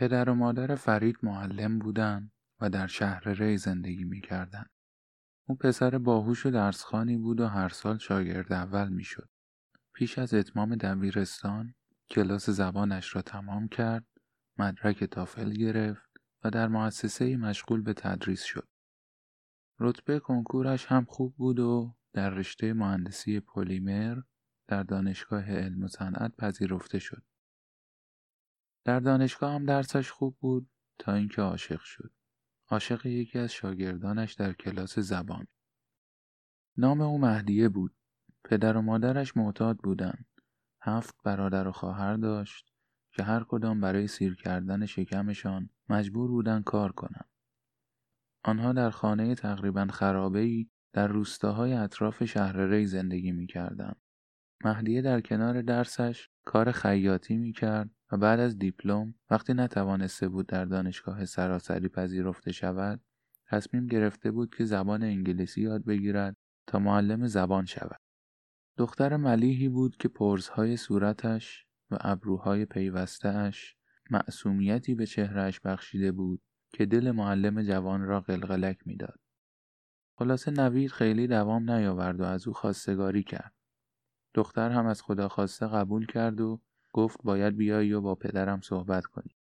پدر و مادر فرید معلم بودن و در شهر ری زندگی می‌کردن. او پسر باهوش و درسخانی بود و هر سال شاگرد اول می‌شد. پیش از اتمام دبیرستان کلاس زبانش را تمام کرد، مدرک تافل گرفت و در مؤسسه مشغول به تدریس شد. رتبه کنکورش هم خوب بود و در رشته مهندسی پلیمر در دانشگاه علم و صنعت پذیرفته شد. در دانشگاه هم درسش خوب بود تا اینکه عاشق شد. عاشق یکی از شاگردانش در کلاس زبان. نام او مهدیه بود. پدر و مادرش معتاد بودند. هفت برادر و خواهر داشت که هر کدام برای سیر کردن شکمشان مجبور بودند کار کنند. آنها در خانه تقریبا خرابه‌ای در روستاهای اطراف شهر ری زندگی می‌کردند. مهدیه در کنار درسش کار خیاطی می‌کرد و بعد از دیپلم وقتی نتوانسته بود در دانشگاه سراسری پذیرفته شود تصمیم گرفته بود که زبان انگلیسی یاد بگیرد تا معلم زبان شود دختر ملیحی بود که پرزهای صورتش و ابروهای پیوستهاش معصومیتی به چهرهش بخشیده بود که دل معلم جوان را قلقلک می‌داد. خلاصه نوید خیلی دوام نیاورد و از او خواستگاری کرد. دختر هم از خدا خواسته قبول کرد و گفت باید بیایی و با پدرم صحبت کنی.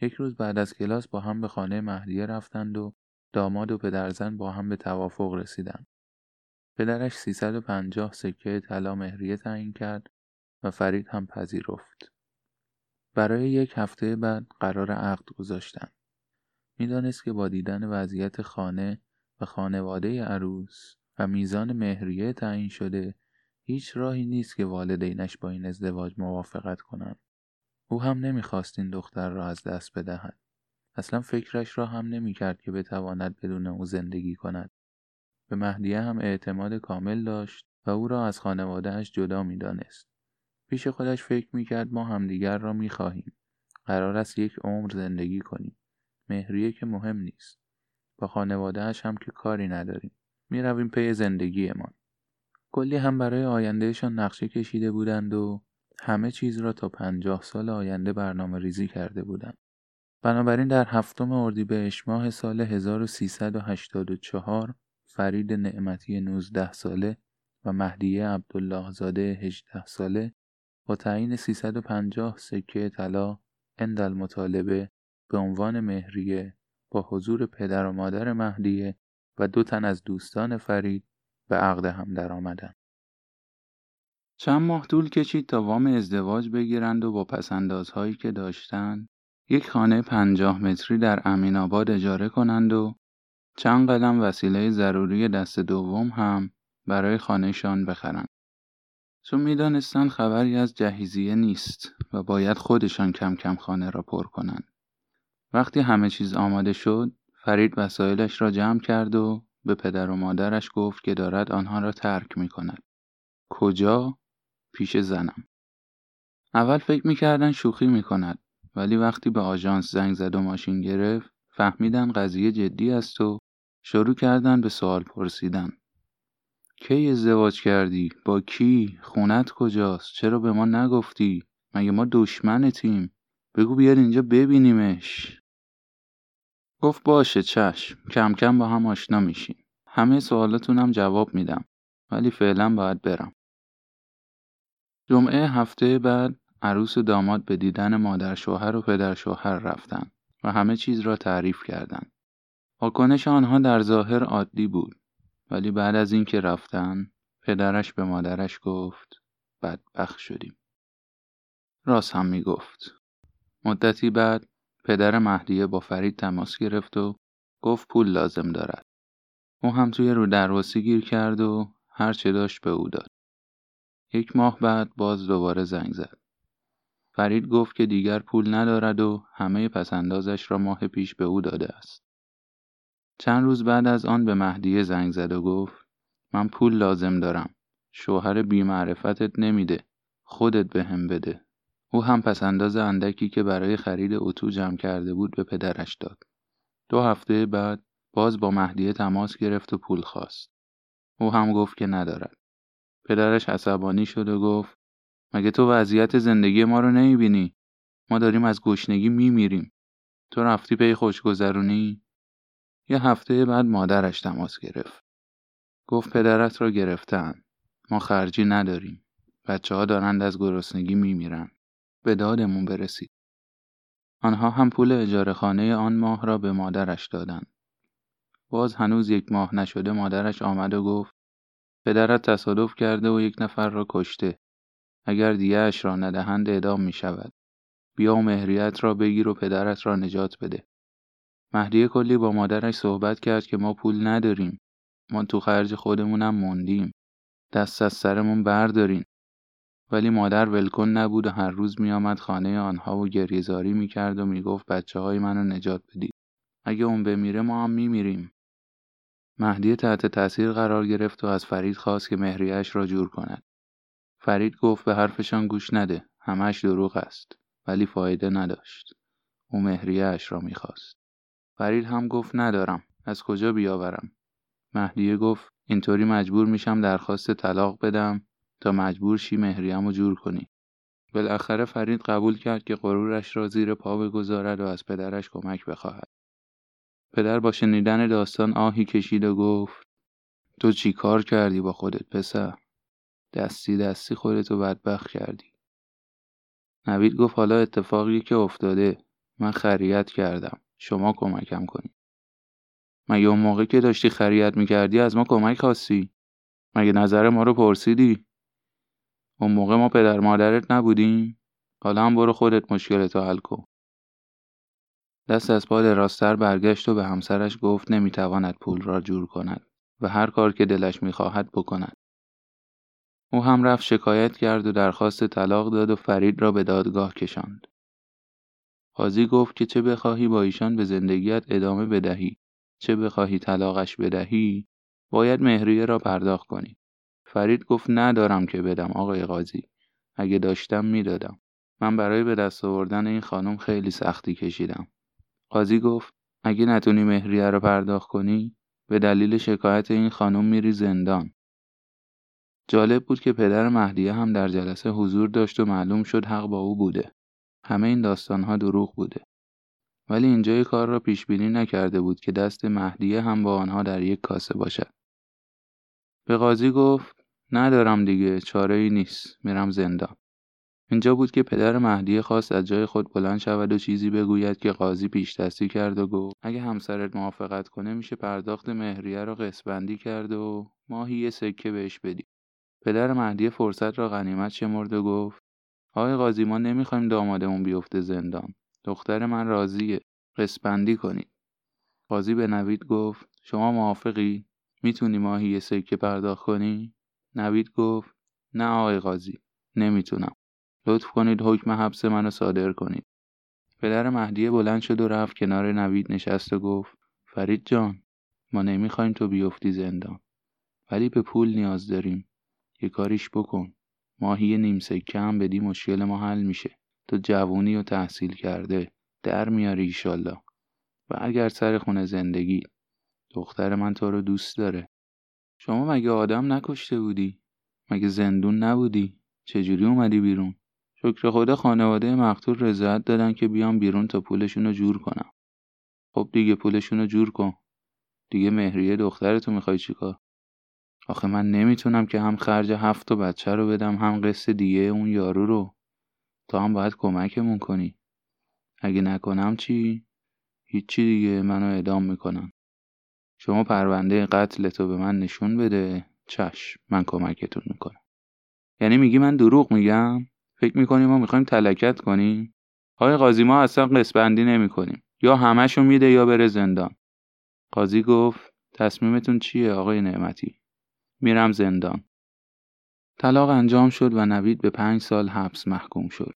یک روز بعد از کلاس با هم به خانه مهدیه رفتند و داماد و پدرزن با هم به توافق رسیدند. پدرش 350 سکه طلا مهریه تعیین کرد و فرید هم پذیرفت. برای یک هفته بعد قرار عقد گذاشتند. می‌دانست که با دیدن وضعیت خانه و خانواده عروس و میزان مهریه تعیین شده هیچ راهی نیست که والدینش با این ازدواج موافقت کنند. او هم نمی‌خواست این دختر را از دست بدهد. اصلا فکرش را هم نمی‌کرد که بتواند بدون او زندگی کند. به مهدیه هم اعتماد کامل داشت و او را از خانوادهش جدا می‌دانست. پیش خودش فکر می‌کرد ما همدیگر را می‌خواهیم. قرار است یک عمر زندگی کنیم. مهریه که مهم نیست. با خانوادهش هم که کاری نداریم. می‌رویم پی زندگیمان. کلی هم برای آیندهشان نقشه کشیده بودند و همه چیز را تا پنجاه سال آینده برنامه ریزی کرده بودند. بنابراین در هفتم اردیبهشت ماه سال 1384 فرید نعمتی 19 ساله و مهدیه عبدالله زاده 18 ساله با تعیین 350 سکه طلا عند المطالبه به عنوان مهریه با حضور پدر و مادر مهدیه و دو تن از دوستان فرید به عقد هم درآمدند. چند ماه طول کشید تا وام ازدواج بگیرند و با پسندازهایی که داشتند یک خانه پنجاه متری در امین آباد اجاره کنند و چند قدم وسیله ضروری دست دوم هم برای خانهشان بخرند. چون می‌دانستند خبری از جهیزیه نیست و باید خودشان کم کم خانه را پر کنند. وقتی همه چیز آماده شد، فرید وسایلش را جمع کرد و به پدر و مادرش گفت که دارد آنها را ترک می کند. کجا؟ پیش زنم. اول فکر می‌کردن شوخی می کند ولی وقتی به آژانس زنگ زد و ماشین گرفت فهمیدن قضیه جدی است و شروع کردن به سوال پرسیدن. کی ازدواج کردی؟ با کی؟ خونت کجاست؟ چرا به ما نگفتی؟ مگه ما دشمنتیم؟ بگو بیاد اینجا ببینیمش. گفت باشه چشم کم کم با هم آشنا میشیم همه سوالاتونم جواب میدم ولی فعلا باید برم جمعه هفته بعد عروس و داماد به دیدن مادر شوهر و پدر شوهر رفتن و همه چیز را تعریف کردند. واکنش آنها در ظاهر عادی بود ولی بعد از اینکه رفتن پدرش به مادرش گفت بدبخت شدیم. راست هم می‌گفت. مدتی بعد پدر مهدیه با فرید تماس گرفت و گفت پول لازم دارد. او هم توی رو درواسی گیر کرد و هر چه داشت به او داد. یک ماه بعد باز دوباره زنگ زد. فرید گفت که دیگر پول ندارد و همه پسندازش را ماه پیش به او داده است. چند روز بعد از آن به مهدیه زنگ زد و گفت من پول لازم دارم. شوهر بیمعرفتت نمیده. خودت به هم بده. او هم پسنداز اندکی که برای خرید اتو جمع کرده بود به پدرش داد. دو هفته بعد باز با مهدیه تماس گرفت و پول خواست. او هم گفت که ندارد. پدرش عصبانی شد و گفت مگه تو وضعیت زندگی ما رو نمی‌بینی؟ ما داریم از گشنگی میمیریم تو رفتی پی خوشگذرونی یه هفته بعد مادرش تماس گرفت گفت پدرت را گرفتن ما خرجی نداریم بچه ها دارند از گرسنگی میمیرن به دادمون برسید. آنها هم پول اجاره خانه آن ماه را به مادرش دادند. باز هنوز یک ماه نشده مادرش آمد و گفت پدرت تصادف کرده و یک نفر را کشته. اگر دیهش را ندهند اعدام می شود. بیا و مهریت را بگیر و پدرت را نجات بده. مهدی کلی با مادرش صحبت کرد که ما پول نداریم. ما تو خرج خودمونم موندیم. دست از سرمون بردارین. ولی مادر ولکن نبود و هر روز میآمد خانه آنها و گریهزاری می‌کرد و می‌گفت بچه های منو نجات بدید. اگه اون بمیره ما هم میمیریم. مهدی تحت تاثیر قرار گرفت و از فرید خواست که مهریهش را جور کند. فرید گفت به حرفشان گوش نده. همش دروغ است. ولی فایده نداشت. او مهریهاش را می‌خواست. فرید هم گفت ندارم. از کجا بیاورم؟ مهدیه گفت اینطوری مجبور میشم درخواست طلاق بدم. تا مجبور شی مهریم و جور کنی. بالاخره فرید قبول کرد که غرورش را زیر پا بگذارد و از پدرش کمک بخواهد. پدر با شنیدن داستان آهی کشید و گفت تو چی کار کردی با خودت پسر؟ دستی دستی خودتو بدبخت کردی. نوید گفت حالا اتفاقی که افتاده من خریت کردم. شما کمکم کنی. مگه اون موقع که داشتی خریت می‌کردی از ما کمک خواستی؟ مگه نظر ما رو پرسیدی؟ اون موقع ما پدر مادرت نبودیم. حالا هم برو خودت مشکلتو حل کن. دست از پا راستر برگشت و به همسرش گفت نمی‌تواند پول را جور کند و هر کار که دلش می‌خواهد بکند. او هم رفت شکایت کرد و درخواست طلاق داد و فرید را به دادگاه کشاند. قاضی گفت که چه بخواهی با ایشان به زندگیت ادامه بدهی. چه بخواهی طلاقش بدهی باید مهریه را پرداخت کنی. فرید گفت ندارم که بدم آقای قاضی. اگه داشتم می‌دادم. من برای به دست آوردن این خانم خیلی سختی کشیدم. قاضی گفت اگه نتونی مهریه را پرداخت کنی به دلیل شکایت این خانم میری زندان. جالب بود که پدر مهدیه هم در جلسه حضور داشت و معلوم شد حق با او بوده. همه این داستانها دروغ بوده. ولی اینجای کار را پیش بینی نکرده بود که دست مهدیه هم با آنها در یک کاسه باشد. به قاضی گفت ندارم دیگه چاره ای نیست. میرم زندان اینجا بود که پدر مهدیه خواست از جای خود بلند شود و چیزی بگوید که قاضی پیش دستی کرد و گفت اگه همسرت موافقت کنه میشه پرداخت مهریه را قسبندی کرد و ماهی یه سکه بهش بدی. پدر مهدیه فرصت را غنیمت شمرد و گفت آقای قاضی ما نمی‌خوایم دامادمون بیفته زندان. دختر من راضیه. قسپندی کنید. قاضی به نوید گفت شما موافقی؟ می‌تونی ماهی یه سکه پرداخت کنی؟ نوید گفت نه آقای قاضی نمی‌تونم. لطف کنید حکم حبس منو صادر کنید. پدر مهدیه بلند شد و رفت کنار نوید نشست و گفت فرید جان ما نمی‌خوایم تو بیفتی زندان ولی به پول نیاز داریم. یه کاریش بکن. ماهی نیم سکه هم بدی مشکل ما حل میشه. تو جوونی و تحصیل کرده در میاری ایشالله. و اگر سر خونه زندگی دختر من تو رو دوست داره. شما مگه آدم نکشته بودی؟ مگه زندون نبودی؟ چجوری اومدی بیرون؟ شکر خدا خانواده مقتول رضایت دادن که بیام بیرون تا پولشون رو جور کنم خب دیگه پولشون رو جور کن دیگه مهریه دخترتو می‌خوای چیکار آخه من نمی‌تونم که هم خرج هفت و بچه رو بدم هم قصد دیگه اون یارو رو تا هم باید کمکمون کنی اگه نکنم چی؟ هیچی دیگه منو اعدام می‌کنن شما پرونده قتلتو به من نشون بده. چشم من کمکتون می‌کنم. یعنی میگی من دروغ میگم؟ فکر می‌کنی ما می‌خوایم تلکت کنیم؟ آقای قاضی ما اصلا قسپندی نمی‌کنیم. یا همشو میده یا بره زندان. قاضی گفت تصمیمتون چیه آقای نعمتی؟ میرم زندان. طلاق انجام شد و نوید به پنج سال حبس محکوم شد.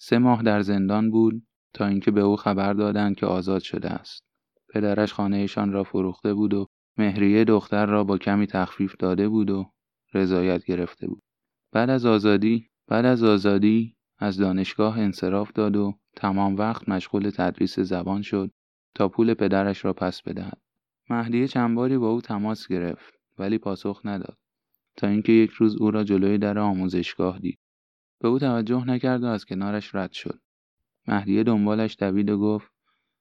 سه ماه در زندان بود تا اینکه به او خبر دادند که آزاد شده است. پدرش خانهشان را فروخته بود و مهریه دختر را با کمی تخفیف داده بود و رضایت گرفته بود. بعد از آزادی بعد از آزادی از دانشگاه انصراف داد و تمام وقت مشغول تدریس زبان شد تا پول پدرش را پس بدهد. مهدیه چند باری با او تماس گرفت ولی پاسخ نداد. تا اینکه یک روز او را جلوی در آموزشگاه دید. به او توجه نکرد و از کنارش رد شد. مهدیه دنبالش دوید و گفت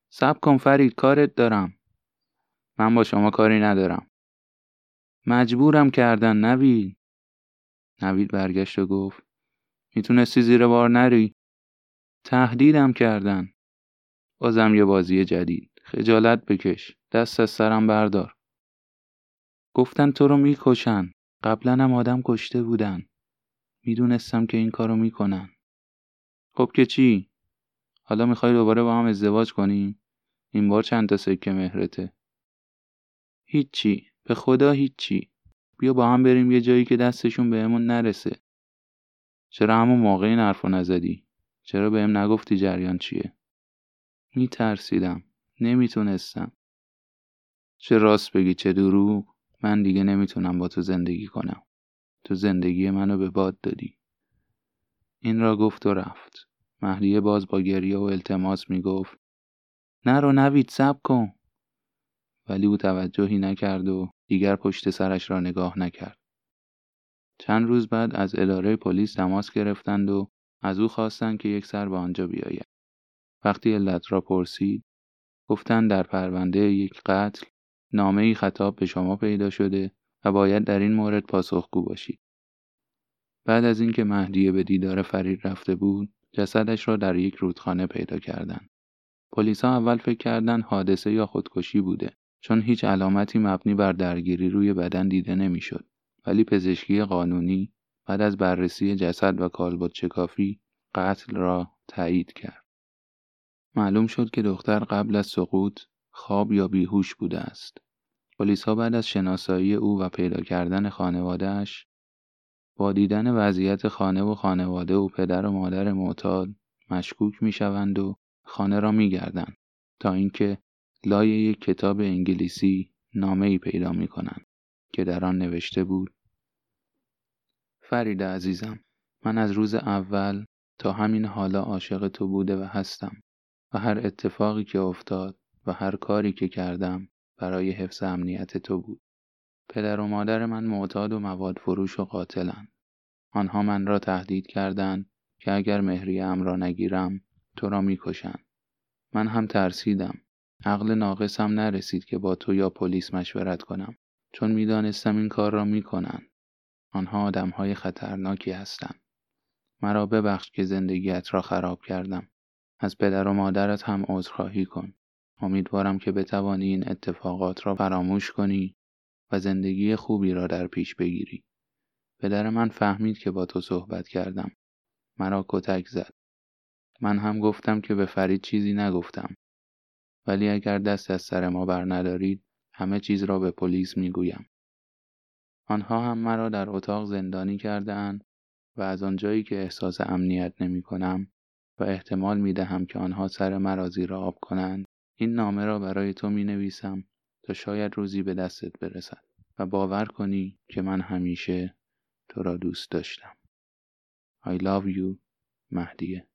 سب کن فرید کارت دارم. من با شما کاری ندارم. مجبورم کردن نوید. نوید برگشت و گفت می‌تونستی زیر بار نری؟ تهدیدم کردن. بازم یه بازی جدید. خجالت بکش. دست از سرم بردار. گفتن تو رو می‌کشن. قبلا هم آدم کشته بودن. می‌دونستم که این کارو می‌کنن. خب که چی؟ حالا می‌خوای دوباره با هم ازدواج کنیم؟ این بار چند تا سکه مهرته؟ هیچی. به خدا هیچی. بیا با هم بریم یه جایی که دستشون بهمون نرسه. چرا همون موقع این نزدی؟ چرا بهم نگفتی جریان چیه؟ میترسیدم. نمی‌تونستم. چه راست بگی چه دروغ من دیگه نمی‌تونم با تو زندگی کنم. تو زندگی منو به باد دادی. این را گفت و رفت. مهدیه باز با گریه و التماس می‌گفت نرو نوید سب کن. ولی او توجهی نکرد و دیگر پشت سرش را نگاه نکرد. چند روز بعد از اداره پلیس تماس گرفتند و از او خواستند که یک سر به آنجا بیاید. وقتی علت را پرسید گفتند در پرونده یک قتل نامه ای خطاب به شما پیدا شده و باید در این مورد پاسخگو باشید. بعد از اینکه مهدیه به دیدار فرید رفته بود، جسدش را در یک رودخانه پیدا کردند. پلیس ها اول فکر کردند حادثه یا خودکشی بوده چون هیچ علامتی مبنی بر درگیری روی بدن دیده نمی‌شد. ولی پزشکی قانونی بعد از بررسی جسد و کالبد چکافی قتل را تایید کرد. معلوم شد که دختر قبل از سقوط خواب یا بیهوش بوده است. ها بعد از شناسایی او و پیدا کردن خانوادهش با دیدن وضعیت خانه و خانواده و پدر و مادر معتاد مشکوک می‌شوند و خانه را میگردند تا اینکه لای یک کتاب انگلیسی نامه ای پیدا می کنند که در آن نوشته بود فرید عزیزم من از روز اول تا همین حالا عاشق تو بوده و هستم و هر اتفاقی که افتاد و هر کاری که کردم برای حفظ امنیت تو بود. پدر و مادر من معتاد و مواد فروش و قاتلند. آنها من را تهدید کردند که اگر مهری ام را نگیرم تو را می‌کشند. من هم ترسیدم. عقل ناقصم نرسید که با تو یا پلیس مشورت کنم چون می‌دانستم این کار را می‌کنند. آنها آدمهای خطرناکی هستند. مرا ببخش که زندگیت را خراب کردم. از پدر و مادرت هم عذرخواهی کن. امیدوارم که بتوانی این اتفاقات را فراموش کنی و زندگی خوبی را در پیش بگیری. پدر من فهمید که با تو صحبت کردم. مرا کتک زد. من هم گفتم که به فرید چیزی نگفتم. ولی اگر دست از سر ما بر ندارید همه چیز را به پلیس می‌گویم. آنها هم مرا در اتاق زندانی کرده و از آنجایی که احساس امنیت نمی کنم و احتمال می دهم که آنها سر مرا زیر آب کنند این نامه را برای تو می نویسم شاید روزی به دستت برسد و باور کنی که من همیشه تو را دوست داشتم. I love you مهدیه